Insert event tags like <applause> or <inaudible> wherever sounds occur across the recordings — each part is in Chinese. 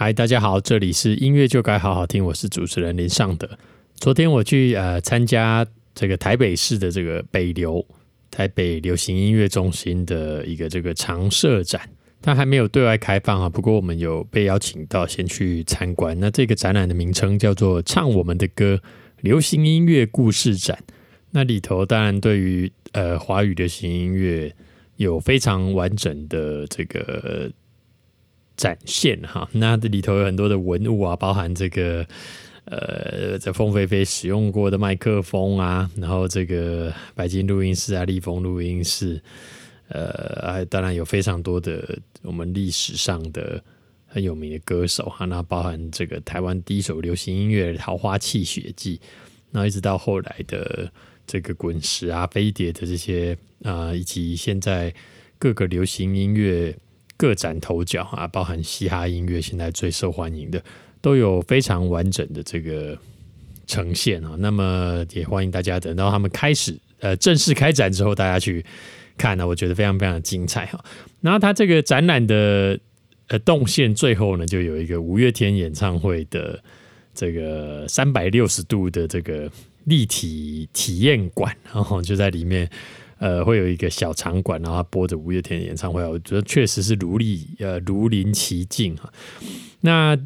嗨，大家好，这里是音乐就该好好听，我是主持人林尚德。昨天我去呃参加这个台北市的这个北流台北流行音乐中心的一个这个常设展，它还没有对外开放啊。不过我们有被邀请到先去参观。那这个展览的名称叫做“唱我们的歌：流行音乐故事展”。那里头当然对于呃华语流行音乐有非常完整的这个。展现哈，那这里头有很多的文物啊，包含这个呃，在凤飞飞使用过的麦克风啊，然后这个白金录音室啊，立丰录音室，呃，还当然有非常多的我们历史上的很有名的歌手哈，那包含这个台湾第一首流行音乐《桃花泣血记》，那一直到后来的这个滚石啊、飞碟的这些啊，以及现在各个流行音乐。各展头角啊，包含嘻哈音乐现在最受欢迎的，都有非常完整的这个呈现啊。那么也欢迎大家等到他们开始呃正式开展之后，大家去看呢，我觉得非常非常的精彩哈。然后它这个展览的呃动线最后呢，就有一个五月天演唱会的这个三百六十度的这个立体体验馆，然后就在里面。呃，会有一个小场馆，然后播着五月天的演唱会，我觉得确实是如历呃如临其境哈。那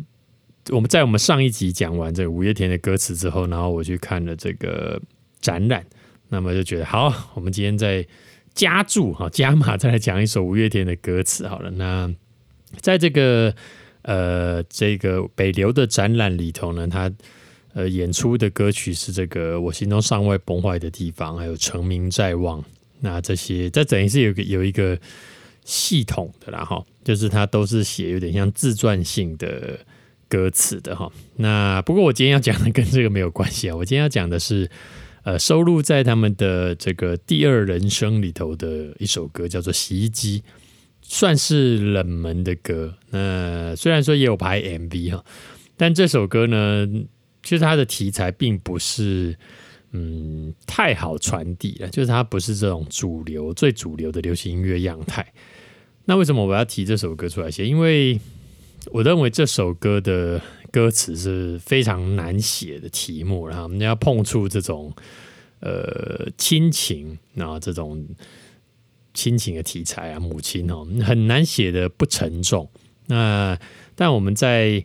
我们在我们上一集讲完这个五月天的歌词之后，然后我去看了这个展览，那么就觉得好，我们今天再加注哈加码，再来讲一首五月天的歌词好了。那在这个呃这个北流的展览里头呢，它呃演出的歌曲是这个我心中尚未崩坏的地方，还有成名在望。那这些，这等于是有个有一个系统的啦，哈，就是它都是写有点像自传性的歌词的哈。那不过我今天要讲的跟这个没有关系啊，我今天要讲的是，呃，收录在他们的这个第二人生里头的一首歌，叫做《洗衣机》，算是冷门的歌。那虽然说也有拍 MV 哈，但这首歌呢，其实它的题材并不是。嗯，太好传递了，就是它不是这种主流、最主流的流行音乐样态。那为什么我要提这首歌出来写？因为我认为这首歌的歌词是非常难写的题目，然后你要碰触这种呃亲情，然后这种亲情的题材啊，母亲哦，很难写的不沉重。那但我们在。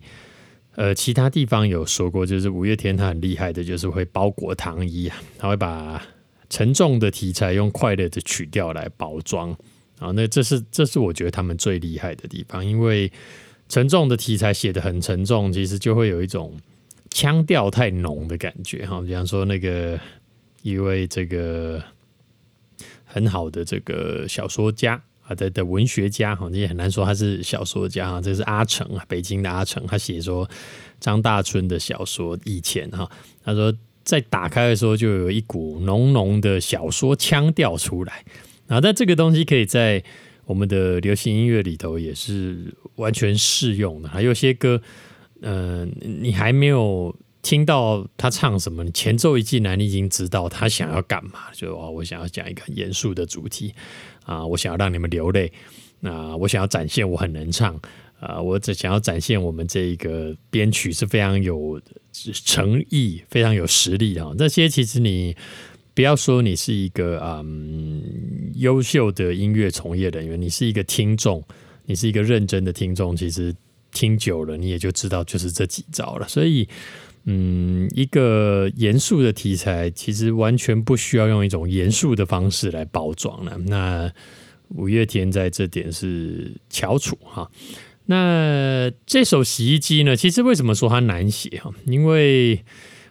呃，其他地方有说过，就是五月天他很厉害的，就是会包裹糖衣啊，他会把沉重的题材用快乐的曲调来包装啊。那这是这是我觉得他们最厉害的地方，因为沉重的题材写的很沉重，其实就会有一种腔调太浓的感觉哈。比方说那个一位这个很好的这个小说家。啊的的文学家哈，你也很难说他是小说家哈。这是阿成啊，北京的阿成，他写说张大春的小说以前哈，他说在打开的时候就有一股浓浓的小说腔调出来。然后，但这个东西可以在我们的流行音乐里头也是完全适用的。还有些歌，嗯，你还没有听到他唱什么，前奏一进来，你已经知道他想要干嘛，就哦，我想要讲一个很严肃的主题。啊，我想要让你们流泪，那我想要展现我很能唱，啊，我只想要展现我们这一个编曲是非常有诚意、非常有实力的。这些其实你不要说你是一个嗯优秀的音乐从业人员，你是一个听众，你是一个认真的听众，其实听久了你也就知道就是这几招了。所以，嗯，一个严肃的题材，其实完全不需要用一种严肃的方式来包装了。那五月天在这点是翘楚哈。那这首洗衣机呢？其实为什么说它难写哈？因为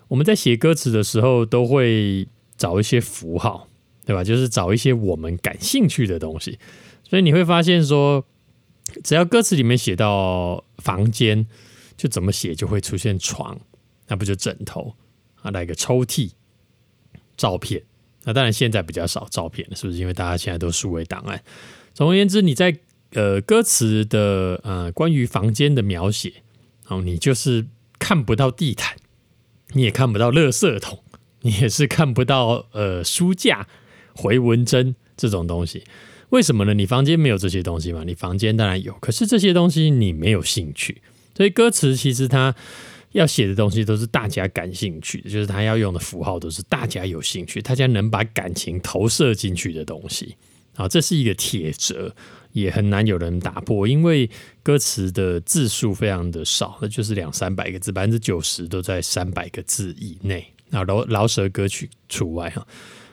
我们在写歌词的时候，都会找一些符号，对吧？就是找一些我们感兴趣的东西。所以你会发现说，只要歌词里面写到房间，就怎么写就会出现床。那不就枕头啊？来个抽屉，照片。那当然现在比较少照片了，是不是？因为大家现在都数位档案。总而言之，你在呃歌词的呃关于房间的描写，哦，你就是看不到地毯，你也看不到垃圾桶，你也是看不到呃书架、回纹针这种东西。为什么呢？你房间没有这些东西嘛？你房间当然有，可是这些东西你没有兴趣。所以歌词其实它要写的东西都是大家感兴趣的，就是他要用的符号都是大家有兴趣、大家能把感情投射进去的东西。啊，这是一个铁则，也很难有人打破，因为歌词的字数非常的少，那就是两三百个字，百分之九十都在三百个字以内。啊，饶饶舌歌曲除外哈。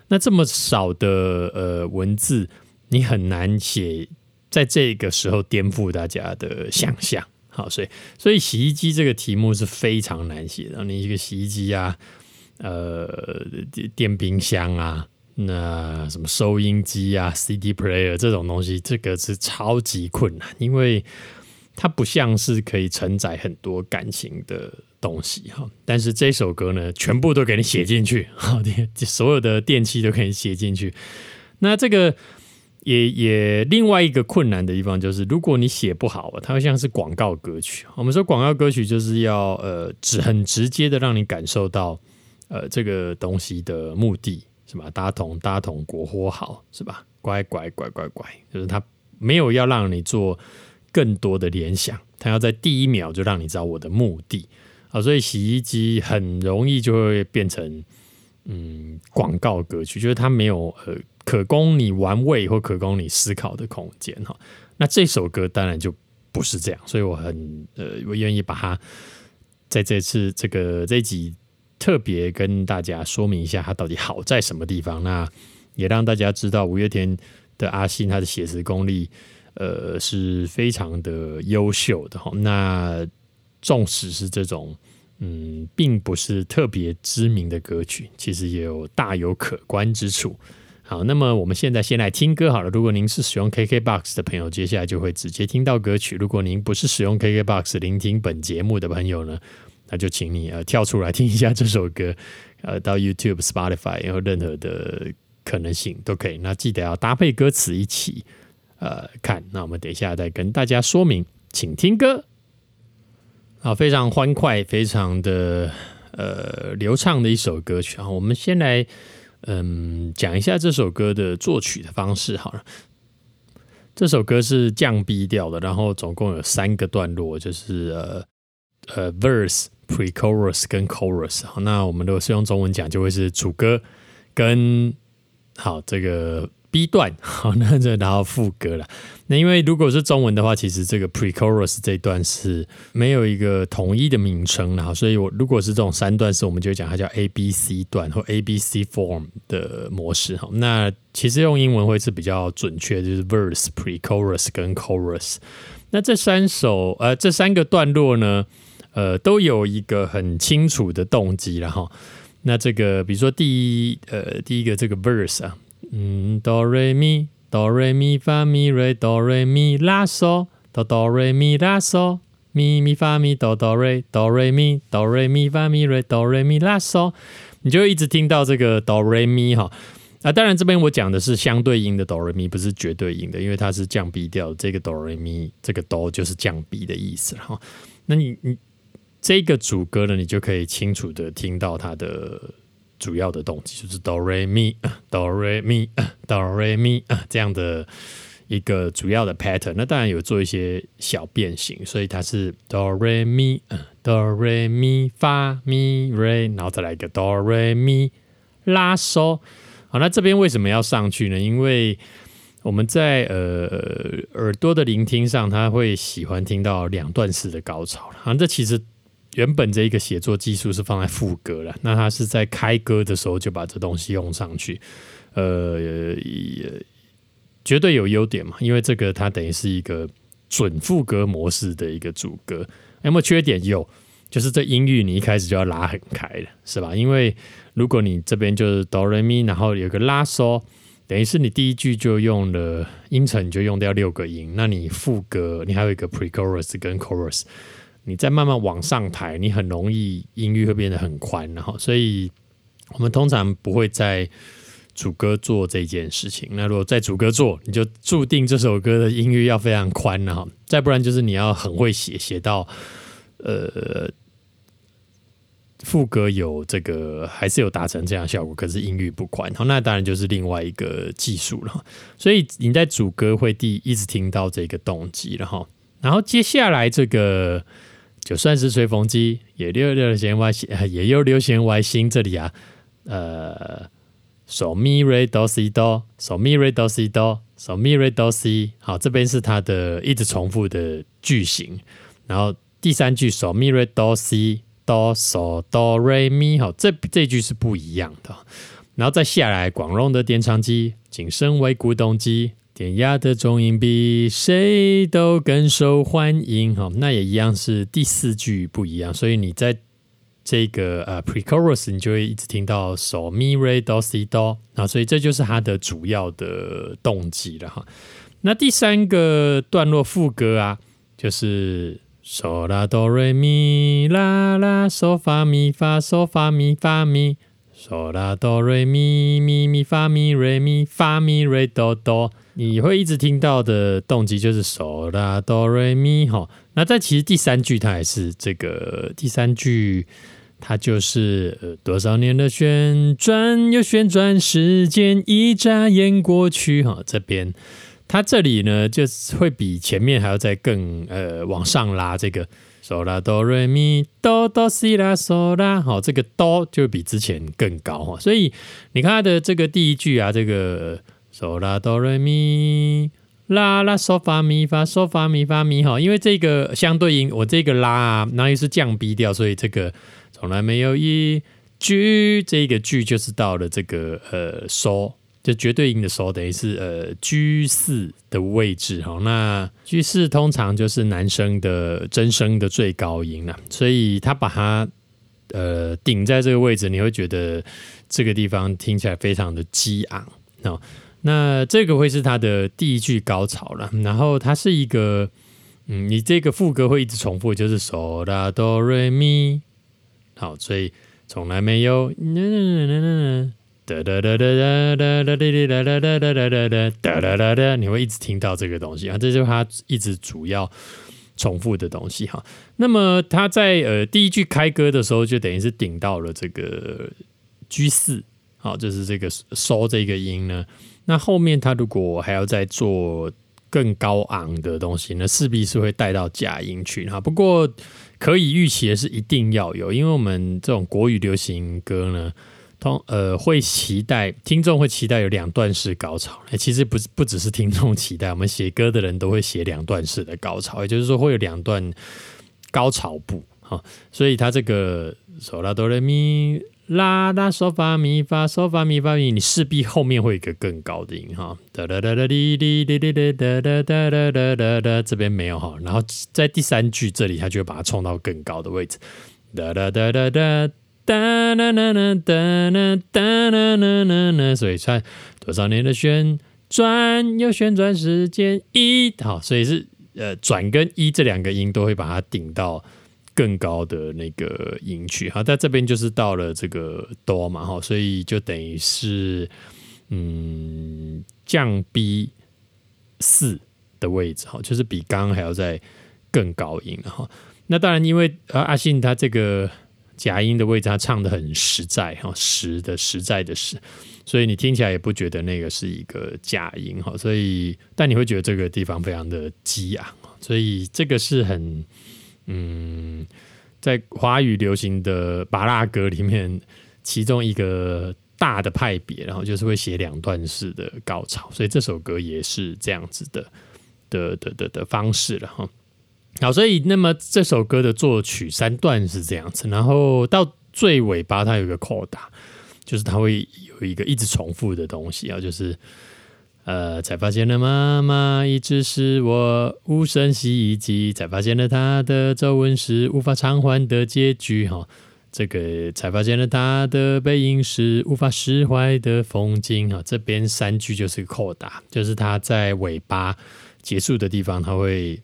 那这么少的呃文字，你很难写，在这个时候颠覆大家的想象。好，所以所以洗衣机这个题目是非常难写的。你一个洗衣机啊，呃，电冰箱啊，那什么收音机啊，CD player 这种东西，这个是超级困难，因为它不像是可以承载很多感情的东西哈。但是这首歌呢，全部都给你写进去，好，所有的电器都可以写进去。那这个。也也另外一个困难的地方就是，如果你写不好，它会像是广告歌曲。我们说广告歌曲就是要呃直很直接的让你感受到呃这个东西的目的是吧？大同大同国货好是吧？乖乖乖乖乖，就是它没有要让你做更多的联想，它要在第一秒就让你知道我的目的啊。所以洗衣机很容易就会变成嗯广告歌曲，就是它没有呃。可供你玩味或可供你思考的空间哈，那这首歌当然就不是这样，所以我很呃，我愿意把它在这次这个这集特别跟大家说明一下，它到底好在什么地方。那也让大家知道五月天的阿信他的写词功力呃是非常的优秀的哈。那纵使是这种嗯，并不是特别知名的歌曲，其实也有大有可观之处。好，那么我们现在先来听歌好了。如果您是使用 KKBOX 的朋友，接下来就会直接听到歌曲。如果您不是使用 KKBOX 聆听本节目的朋友呢，那就请你呃跳出来听一下这首歌，<laughs> 呃到 YouTube、Spotify，然后任何的可能性都可以。那记得要搭配歌词一起呃看。那我们等一下再跟大家说明，请听歌。好，非常欢快、非常的呃流畅的一首歌曲啊。我们先来。嗯，讲一下这首歌的作曲的方式好了。这首歌是降 B 调的，然后总共有三个段落，就是呃呃 verse、pre-chorus 跟 chorus。好，那我们如果是用中文讲，就会是主歌跟好这个。B 段 <laughs> 好，那这然后副歌了。那因为如果是中文的话，其实这个 pre-chorus 这一段是没有一个统一的名称然后所以我如果是这种三段式，我们就讲它叫 A B C 段或 A B C form 的模式哈。那其实用英文会是比较准确，就是 verse、pre-chorus 跟 chorus。那这三首呃这三个段落呢，呃都有一个很清楚的动机了哈。那这个比如说第一呃第一个这个 verse 啊。嗯，哆瑞咪，哆瑞咪发咪瑞，哆瑞咪拉嗦，哆哆瑞咪拉嗦，咪咪发咪哆哆瑞，哆瑞咪，哆瑞咪发咪瑞，哆瑞咪拉嗦，你就一直听到这个哆瑞咪哈。啊，当然这边我讲的是相对音的哆瑞咪，不是绝对音的，因为它是降 B 调，这个哆瑞咪，这个哆就是降 B 的意思哈。那你你这个主歌呢，你就可以清楚的听到它的。主要的动机就是哆瑞咪哆瑞咪哆瑞咪这样的一个主要的 pattern。那当然有做一些小变形，所以它是哆瑞咪哆瑞咪发咪瑞，然后再来一个哆瑞咪拉嗦。好，那这边为什么要上去呢？因为我们在呃耳朵的聆听上，他会喜欢听到两段式的高潮好，这其实。原本这一个写作技术是放在副歌了，那他是在开歌的时候就把这东西用上去，呃，也绝对有优点嘛，因为这个它等于是一个准副歌模式的一个主歌。有没有缺点？有，就是这音域你一开始就要拉很开了，是吧？因为如果你这边就是哆来咪，然后有个拉嗦，等于是你第一句就用了音程，你就用掉六个音，那你副歌你还有一个 pre-chorus 跟 chorus。你再慢慢往上抬，你很容易音域会变得很宽，然后，所以我们通常不会在主歌做这件事情。那如果在主歌做，你就注定这首歌的音域要非常宽了哈。再不然就是你要很会写，写到呃副歌有这个还是有达成这样效果，可是音域不宽，好，那当然就是另外一个技术了。所以你在主歌会第一直听到这个动机然后。然后接下来这个。就算是吹风机，也流流行外星，也有流行外星。这里啊，呃，so mi re do si do，so mi re do si do，so mi re do si。好，这边是它的一直重复的句型。然后第三句 so mi re do si do so do re mi，好，这这句是不一样的。然后再下来，广荣的电唱机，仅身为古董机。典雅的中音比谁都更受欢迎，哈，那也一样是第四句不一样，所以你在这个呃 pre-chorus 你就会一直听到 so mi re do si do 啊，所以这就是它的主要的动机了哈。那第三个段落副歌啊，就是 so la do re mi la la so fa mi fa so fa mi fa mi so la do re mi mi mi fa mi re mi fa mi re do do。你会一直听到的动机就是嗦啦哆瑞咪哈，那在其实第三句它还是这个第三句，它就是呃多少年的旋转又旋转，时间一眨眼过去哈。这边它这里呢就会比前面还要再更呃往上拉这个嗦啦哆瑞咪哆哆西啦嗦啦，好这个哆就比之前更高哈。所以你看它的这个第一句啊，这个。嗦啦哆瑞咪啦啦嗦发咪发嗦发咪发咪哈，因为这个相对应，我这个拉啊，那又是降 B 调，所以这个从来没有一句这个句就是到了这个呃嗦，就绝对音的时候，等于是呃居四的位置哈。那居四通常就是男生的真声的最高音了，所以他把它呃顶在这个位置，你会觉得这个地方听起来非常的激昂哦。那这个会是他的第一句高潮了，然后它是一个，嗯，你这个副歌会一直重复，就是嗦啦哆瑞咪，好，所以从来没有，哒哒哒哒哒哒哒哒哒哒哒哒哒哒哒哒哒，你会一直听到这个东西啊，这就是它一直主要重复的东西哈。那么它在呃第一句开歌的时候，就等于是顶到了这个 G 四，好，就是这个收这个音呢。那后面他如果还要再做更高昂的东西，那势必是会带到假音去哈。不过可以预期的是，一定要有，因为我们这种国语流行歌呢，通呃会期待听众会期待有两段式高潮。其实不是不只是听众期待，我们写歌的人都会写两段式的高潮，也就是说会有两段高潮部哈。所以它这个嗦拉哆来咪。啦啦嗦发咪发嗦发咪发咪，你势必后面会有一个更高的音哈，哒哒哒哒滴滴滴滴滴哒哒哒哒哒哒哒，这边没有哈，然后在第三句这里，他就会把它冲到更高的位置，哒哒哒哒哒哒啦啦啦哒啦哒啦啦啦啦，所以算多少年的旋转又旋转时间一，好，所以是呃转跟一这两个音都会把它顶到。更高的那个音区，好，在这边就是到了这个哆嘛，哈，所以就等于是嗯降 B 四的位置，哈，就是比刚刚还要再更高音了，哈。那当然，因为呃阿信他这个假音的位置，他唱的很实在，哈，实的实在的实，所以你听起来也不觉得那个是一个假音，哈，所以但你会觉得这个地方非常的激昂，所以这个是很。嗯，在华语流行的巴拉歌里面，其中一个大的派别，然后就是会写两段式的高潮，所以这首歌也是这样子的的的的的方式了哈。好，所以那么这首歌的作曲三段是这样子，然后到最尾巴它有一个扩大，就是它会有一个一直重复的东西啊，就是。呃，才发现了妈妈一直是我无声洗衣机，才发现了她的皱纹是无法偿还的结局。哈，这个才发现了她的背影是无法释怀的风景。哈，这边三句就是扩大，就是它在尾巴结束的地方，它会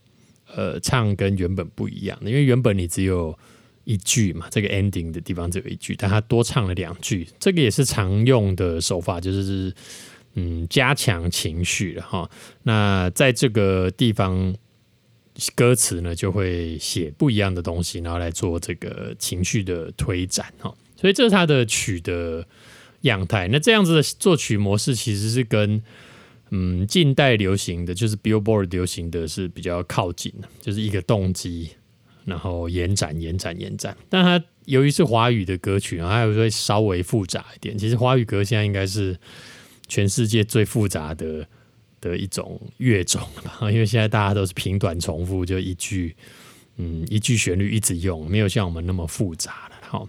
呃唱跟原本不一样，因为原本你只有一句嘛，这个 ending 的地方只有一句，但他多唱了两句，这个也是常用的手法，就是。嗯，加强情绪了哈。那在这个地方，歌词呢就会写不一样的东西，然后来做这个情绪的推展哈。所以这是他的曲的样态。那这样子的作曲模式其实是跟嗯近代流行的就是 Billboard 流行的是比较靠近的，就是一个动机，然后延展、延展、延展。但它由于是华语的歌曲，然后还会稍微复杂一点。其实华语歌现在应该是全世界最复杂的的一种乐种吧，因为现在大家都是平短重复，就一句，嗯，一句旋律一直用，没有像我们那么复杂了。好，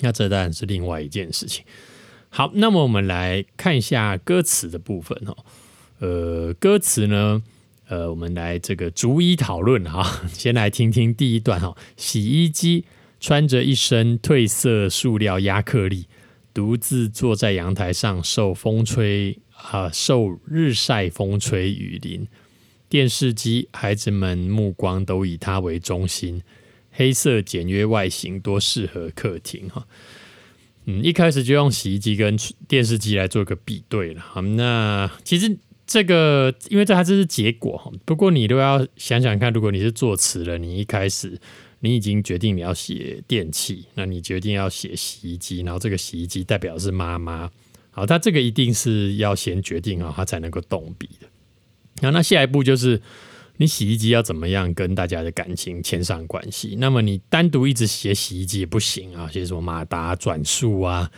那这当然是另外一件事情。好，那么我们来看一下歌词的部分哦。呃，歌词呢？呃，我们来这个逐一讨论哈。<laughs> 先来听听第一段哈。洗衣机穿着一身褪色塑料亚克力，独自坐在阳台上，受风吹啊，受日晒风吹雨淋。电视机，孩子们目光都以它为中心，黑色简约外形，多适合客厅哈。嗯，一开始就用洗衣机跟电视机来做个比对了。好，那其实。这个，因为这还这是结果。不过你都要想想看，如果你是作词了，你一开始你已经决定你要写电器，那你决定要写洗衣机，然后这个洗衣机代表是妈妈，好，他这个一定是要先决定啊，他才能够动笔的。那那下一步就是你洗衣机要怎么样跟大家的感情牵上关系？那么你单独一直写洗衣机也不行啊，写什么马达转速啊？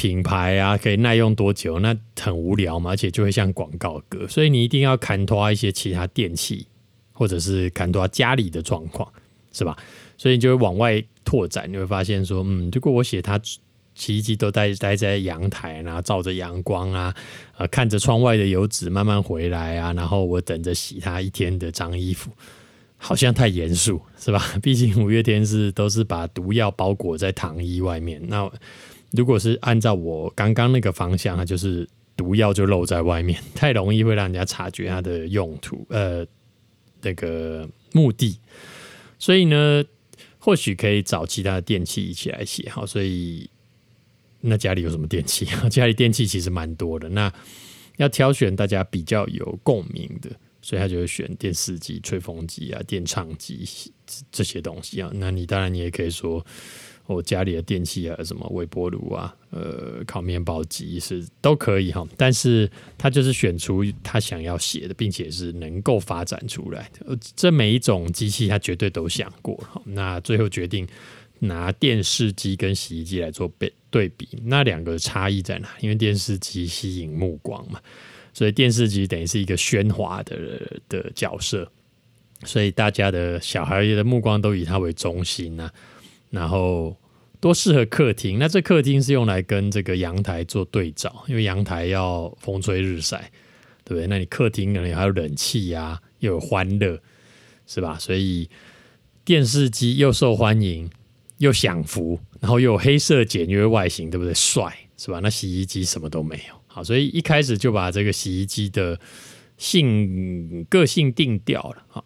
品牌啊，可以耐用多久？那很无聊嘛，而且就会像广告歌，所以你一定要看拖一些其他电器，或者是看拖家里的状况，是吧？所以你就会往外拓展，你会发现说，嗯，如果我写它洗衣机都待待在阳台然后照着阳光啊，呃，看着窗外的油脂慢慢回来啊，然后我等着洗它一天的脏衣服，好像太严肃，是吧？<laughs> 毕竟五月天是都是把毒药包裹在糖衣外面，那。如果是按照我刚刚那个方向，它就是毒药就露在外面，太容易会让人家察觉它的用途，呃，那个目的。所以呢，或许可以找其他的电器一起来写。好，所以那家里有什么电器？家里电器其实蛮多的。那要挑选大家比较有共鸣的，所以他就会选电视机、吹风机啊、电唱机这些东西啊。那你当然你也可以说。我家里的电器啊，什么微波炉啊，呃，烤面包机是都可以哈，但是他就是选出他想要写的，并且是能够发展出来的。这每一种机器他绝对都想过哈，那最后决定拿电视机跟洗衣机来做对对比，那两个差异在哪？因为电视机吸引目光嘛，所以电视机等于是一个喧哗的的角色，所以大家的小孩的目光都以它为中心呢，然后。多适合客厅？那这客厅是用来跟这个阳台做对照，因为阳台要风吹日晒，对不对？那你客厅可能？还有冷气呀，又有欢乐，是吧？所以电视机又受欢迎，又享福，然后又有黑色简约外形，对不对？帅，是吧？那洗衣机什么都没有，好，所以一开始就把这个洗衣机的性个性定掉了，好。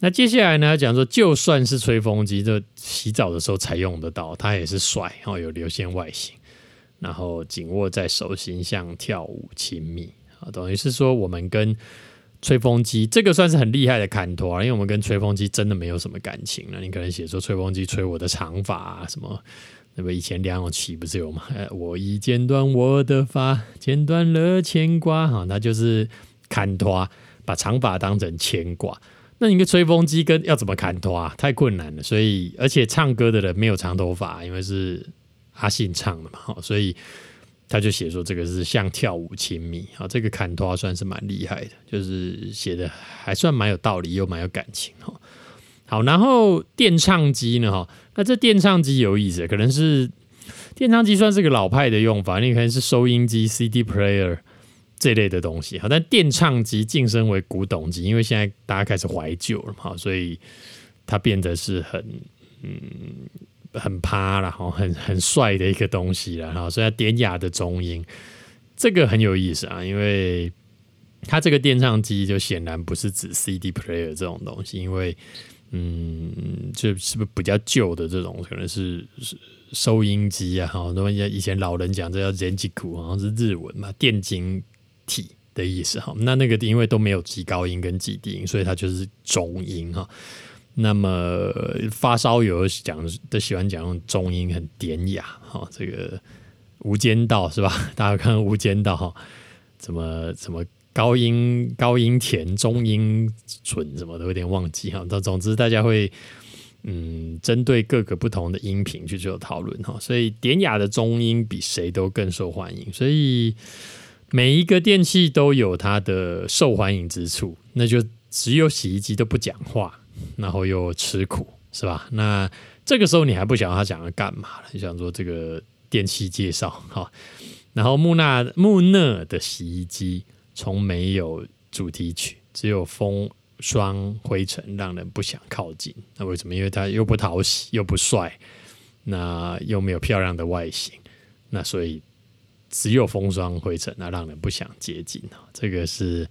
那接下来呢？讲说，就算是吹风机，这洗澡的时候才用得到，它也是帅然哦，有流线外形，然后紧握在手心，像跳舞亲密啊。等于是说，我们跟吹风机这个算是很厉害的坎托啊，因为我们跟吹风机真的没有什么感情了。你可能写说，吹风机吹我的长发啊，什么？那么以前梁咏琪不是有吗？我已剪断我的发，剪断了牵挂哈，那就是坎托，把长发当成牵挂。那你个吹风机跟要怎么砍头啊？太困难了，所以而且唱歌的人没有长头发，因为是阿信唱的嘛，<laughs> 所以他就写说这个是像跳舞亲密啊，<laughs> 这个砍头算是蛮厉害的，就是写的还算蛮有道理，又蛮有感情哈。<laughs> 好，然后电唱机呢哈，那这电唱机有意思，可能是电唱机算是个老派的用法，你可能是收音机 CD player。这类的东西，好，但电唱机晋升为古董机，因为现在大家开始怀旧了嘛，所以它变得是很嗯很趴了，哈，很很帅的一个东西了，哈，所以典雅的中音，这个很有意思啊，因为它这个电唱机就显然不是指 CD player 这种东西，因为嗯，就是不是比较旧的这种，可能是收音机啊，哈，那以前老人讲这叫人机库，好像是日文嘛，电晶。体的意思哈，那那个因为都没有极高音跟极低音，所以它就是中音哈。那么发烧友讲都喜欢讲用中音很典雅哈，这个《无间道》是吧？<laughs> 大家看《无间道》哈，怎么怎么高音高音甜，中音准，什么都有点忘记哈。但总之大家会嗯，针对各个不同的音频去做讨论哈。所以典雅的中音比谁都更受欢迎，所以每一个电器都有它的受欢迎之处。那就只有洗衣机都不讲话，然后又吃苦，是吧？那这个时候你还不晓得他讲要干嘛了？你想说这个电器介绍哈？然后木纳木讷的洗衣机从没有主题曲，只有风霜灰尘，让人不想靠近。那为什么？因为它又不讨喜，又不帅，那又没有漂亮的外形，那所以只有风霜灰尘，那让人不想接近这个是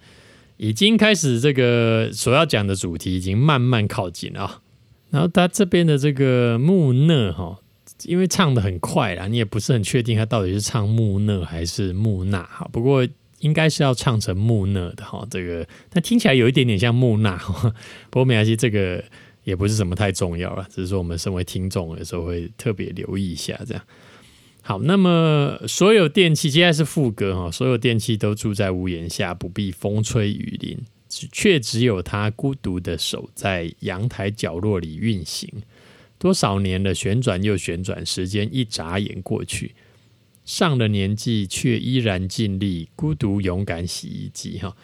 已经开始，这个所要讲的主题已经慢慢靠近了。然后他这边的这个木讷哈。因为唱的很快啦，你也不是很确定他到底是唱木讷还是木讷哈。不过应该是要唱成木讷的哈。这个但听起来有一点点像木讷哈，不过没关系，这个也不是什么太重要了，只是说我们身为听众有时候会特别留意一下这样。好，那么所有电器，接下来是副歌哈。所有电器都住在屋檐下，不必风吹雨淋，却只有他孤独的守在阳台角落里运行。多少年了，旋转又旋转，时间一眨眼过去。上了年纪却依然尽力，孤独勇敢洗衣机哈。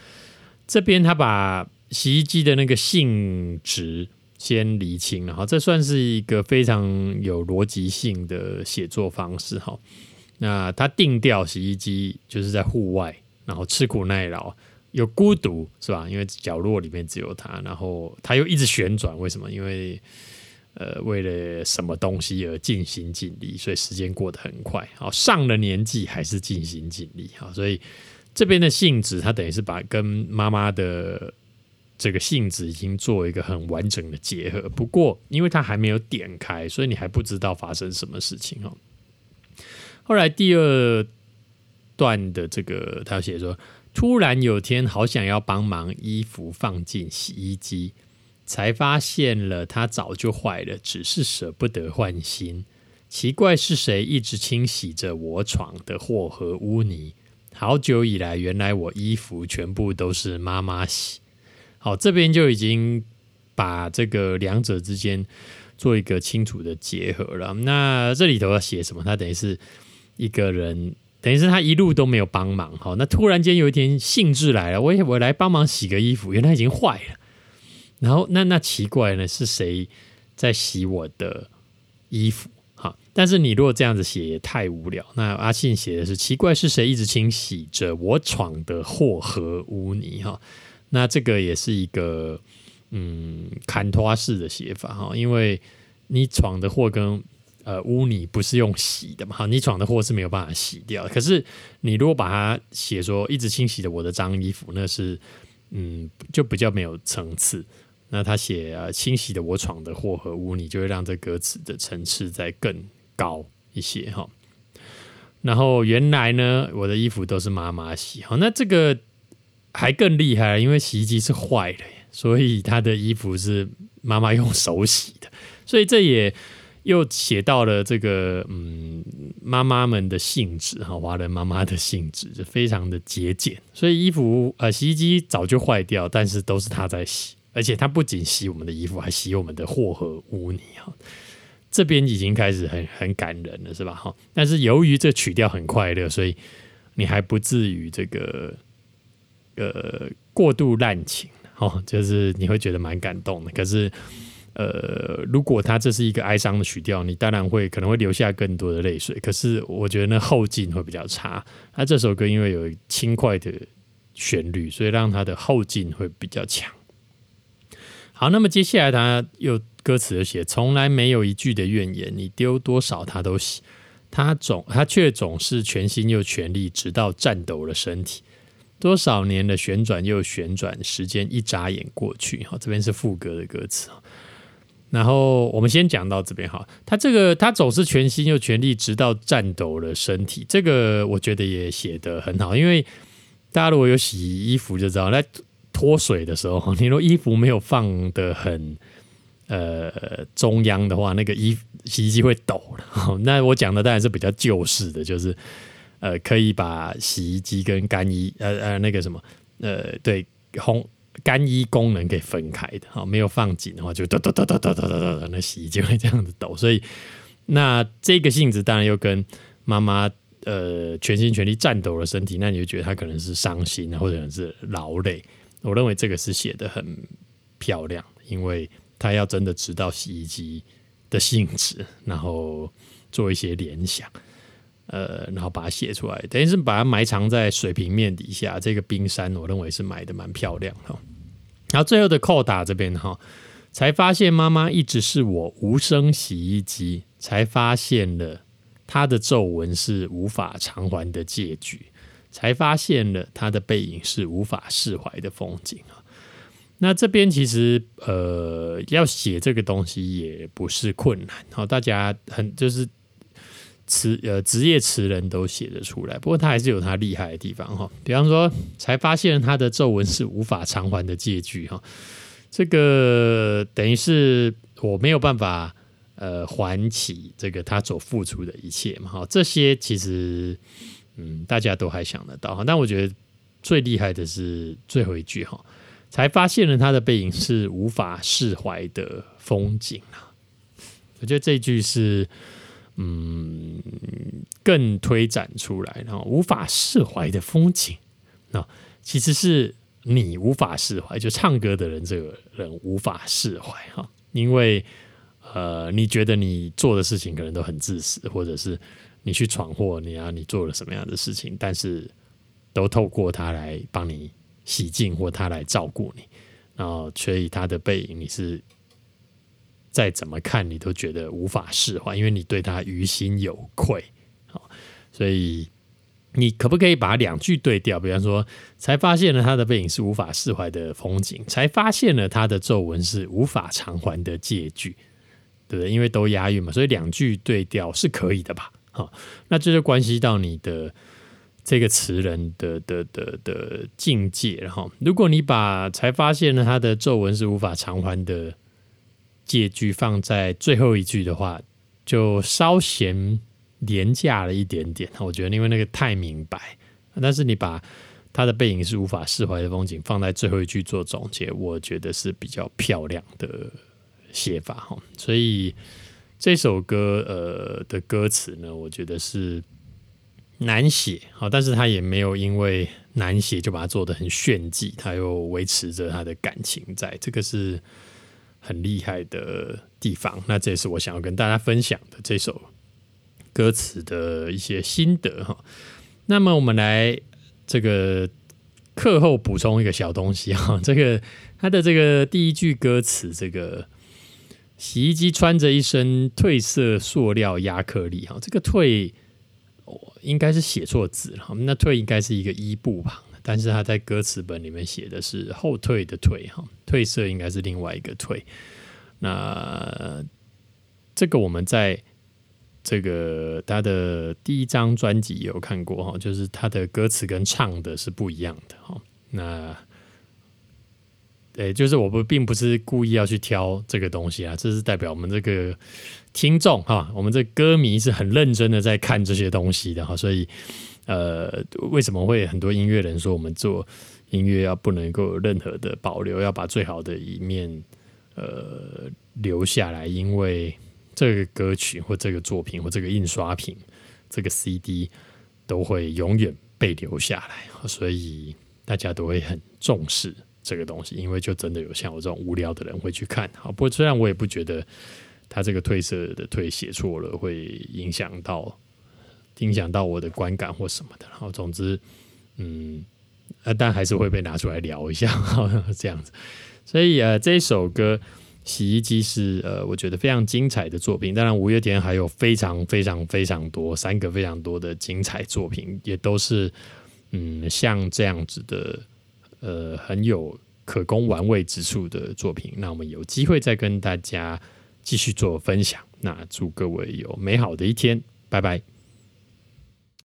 这边他把洗衣机的那个性质先厘清了哈，这算是一个非常有逻辑性的写作方式哈。那他定调洗衣机就是在户外，然后吃苦耐劳，有孤独是吧？因为角落里面只有他，然后他又一直旋转，为什么？因为呃，为了什么东西而尽心尽力，所以时间过得很快。好，上了年纪还是尽心尽力。好，所以这边的性质，它等于是把跟妈妈的这个性质已经做一个很完整的结合。不过，因为它还没有点开，所以你还不知道发生什么事情哦。后来第二段的这个，他写说，突然有天，好想要帮忙衣服放进洗衣机。才发现了，它早就坏了，只是舍不得换新。奇怪是谁一直清洗着我闯的祸和污泥？好久以来，原来我衣服全部都是妈妈洗。好，这边就已经把这个两者之间做一个清楚的结合了。那这里头要写什么？他等于是一个人，等于是他一路都没有帮忙。好，那突然间有一天兴致来了，我我来帮忙洗个衣服，原来已经坏了。然后那那奇怪呢？是谁在洗我的衣服？哈！但是你如果这样子写也太无聊。那阿信写的是奇怪是谁一直清洗着我闯的祸和污泥？哈！那这个也是一个嗯砍拖式的写法哈，因为你闯的祸跟呃污泥不是用洗的嘛？哈，你闯的祸是没有办法洗掉。可是你如果把它写说一直清洗的我的脏衣服，那是嗯就比较没有层次。那他写啊，清洗的我闯的祸和污泥，就会让这歌词的层次再更高一些哈。然后原来呢，我的衣服都是妈妈洗，哈，那这个还更厉害，因为洗衣机是坏的，所以他的衣服是妈妈用手洗的，所以这也又写到了这个嗯，妈妈们的性质哈，华人妈妈的性质就非常的节俭，所以衣服呃，洗衣机早就坏掉，但是都是他在洗。而且他不仅洗我们的衣服，还洗我们的货和污泥哈。这边已经开始很很感人了，是吧？哈。但是由于这曲调很快乐，所以你还不至于这个呃过度滥情哦，就是你会觉得蛮感动的。可是呃，如果他这是一个哀伤的曲调，你当然会可能会留下更多的泪水。可是我觉得那后劲会比较差。那这首歌因为有轻快的旋律，所以让它的后劲会比较强。好，那么接下来他又歌词写，从来没有一句的怨言，你丢多少他都洗，他总他却总是全心又全力，直到颤抖了身体。多少年的旋转又旋转，时间一眨眼过去。好，这边是副歌的歌词。然后我们先讲到这边哈，他这个他总是全心又全力，直到颤抖了身体。这个我觉得也写得很好，因为大家如果有洗衣服就知道那。脱水的时候，你说衣服没有放的很呃中央的话，那个衣洗衣机会抖了。那我讲的当然是比较旧式的，就是呃可以把洗衣机跟干衣呃呃那个什么呃对烘干衣功能给分开的，哈，没有放紧的话，就抖抖抖抖抖抖抖抖，那洗衣机会这样子抖。所以，那这个性质当然又跟妈妈呃全心全力战斗的身体，那你就觉得他可能是伤心或者是劳累。我认为这个是写的很漂亮，因为他要真的知道洗衣机的性质，然后做一些联想。呃，然后把它写出来，等于是把它埋藏在水平面底下。这个冰山，我认为是埋的蛮漂亮哈。然后最后的扣打这边哈，才发现妈妈一直是我无声洗衣机，才发现了她的皱纹是无法偿还的借据，才发现了她的背影是无法释怀的风景啊。那这边其实呃，要写这个东西也不是困难，好，大家很就是。词呃，职业词人都写得出来，不过他还是有他厉害的地方哈。比方说，才发现他的皱纹是无法偿还的借据哈。这个等于是我没有办法呃还起这个他所付出的一切嘛哈。这些其实嗯大家都还想得到哈，但我觉得最厉害的是最后一句哈，才发现了他的背影是无法释怀的风景啊。我觉得这句是。嗯，更推展出来，然后无法释怀的风景，那其实是你无法释怀，就唱歌的人这个人无法释怀哈，因为呃，你觉得你做的事情可能都很自私，或者是你去闯祸，你啊，你做了什么样的事情，但是都透过他来帮你洗净，或他来照顾你，然后所以他的背影你是。再怎么看，你都觉得无法释怀，因为你对他于心有愧，好，所以你可不可以把两句对调？比方说，才发现了他的背影是无法释怀的风景，才发现了他的皱纹是无法偿还的借据，对不对？因为都押韵嘛，所以两句对调是可以的吧？好，那这就关系到你的这个词人的的的的境界，然后如果你把才发现了他的皱纹是无法偿还的。借句放在最后一句的话，就稍嫌廉价了一点点。我觉得，因为那个太明白。但是你把他的背影是无法释怀的风景放在最后一句做总结，我觉得是比较漂亮的写法哈。所以这首歌呃的歌词呢，我觉得是难写好，但是他也没有因为难写就把它做的很炫技，他又维持着他的感情，在这个是。很厉害的地方，那这也是我想要跟大家分享的这首歌词的一些心得哈。那么我们来这个课后补充一个小东西哈，这个它的这个第一句歌词，这个洗衣机穿着一身褪色塑料亚克力哈，这个褪应该是写错字了，那褪应该是一个一部旁。但是他在歌词本里面写的是后退的退哈，褪色应该是另外一个退。那这个我们在这个他的第一张专辑有看过哈，就是他的歌词跟唱的是不一样的哈。那对，就是我不并不是故意要去挑这个东西啊，这是代表我们这个听众哈，我们这歌迷是很认真的在看这些东西的哈，所以。呃，为什么会很多音乐人说我们做音乐要不能够有任何的保留，要把最好的一面呃留下来？因为这个歌曲或这个作品或这个印刷品、这个 CD 都会永远被留下来，所以大家都会很重视这个东西。因为就真的有像我这种无聊的人会去看。好，不过虽然我也不觉得他这个褪色的褪写错了会影响到。影响到我的观感或什么的，然后总之，嗯，呃，但还是会被拿出来聊一下，<laughs> 这样子。所以呃，这首歌《洗衣机》是呃，我觉得非常精彩的作品。当然，五月天还有非常非常非常多三个非常多的精彩作品，也都是嗯，像这样子的呃，很有可供玩味之处的作品。那我们有机会再跟大家继续做分享。那祝各位有美好的一天，拜拜。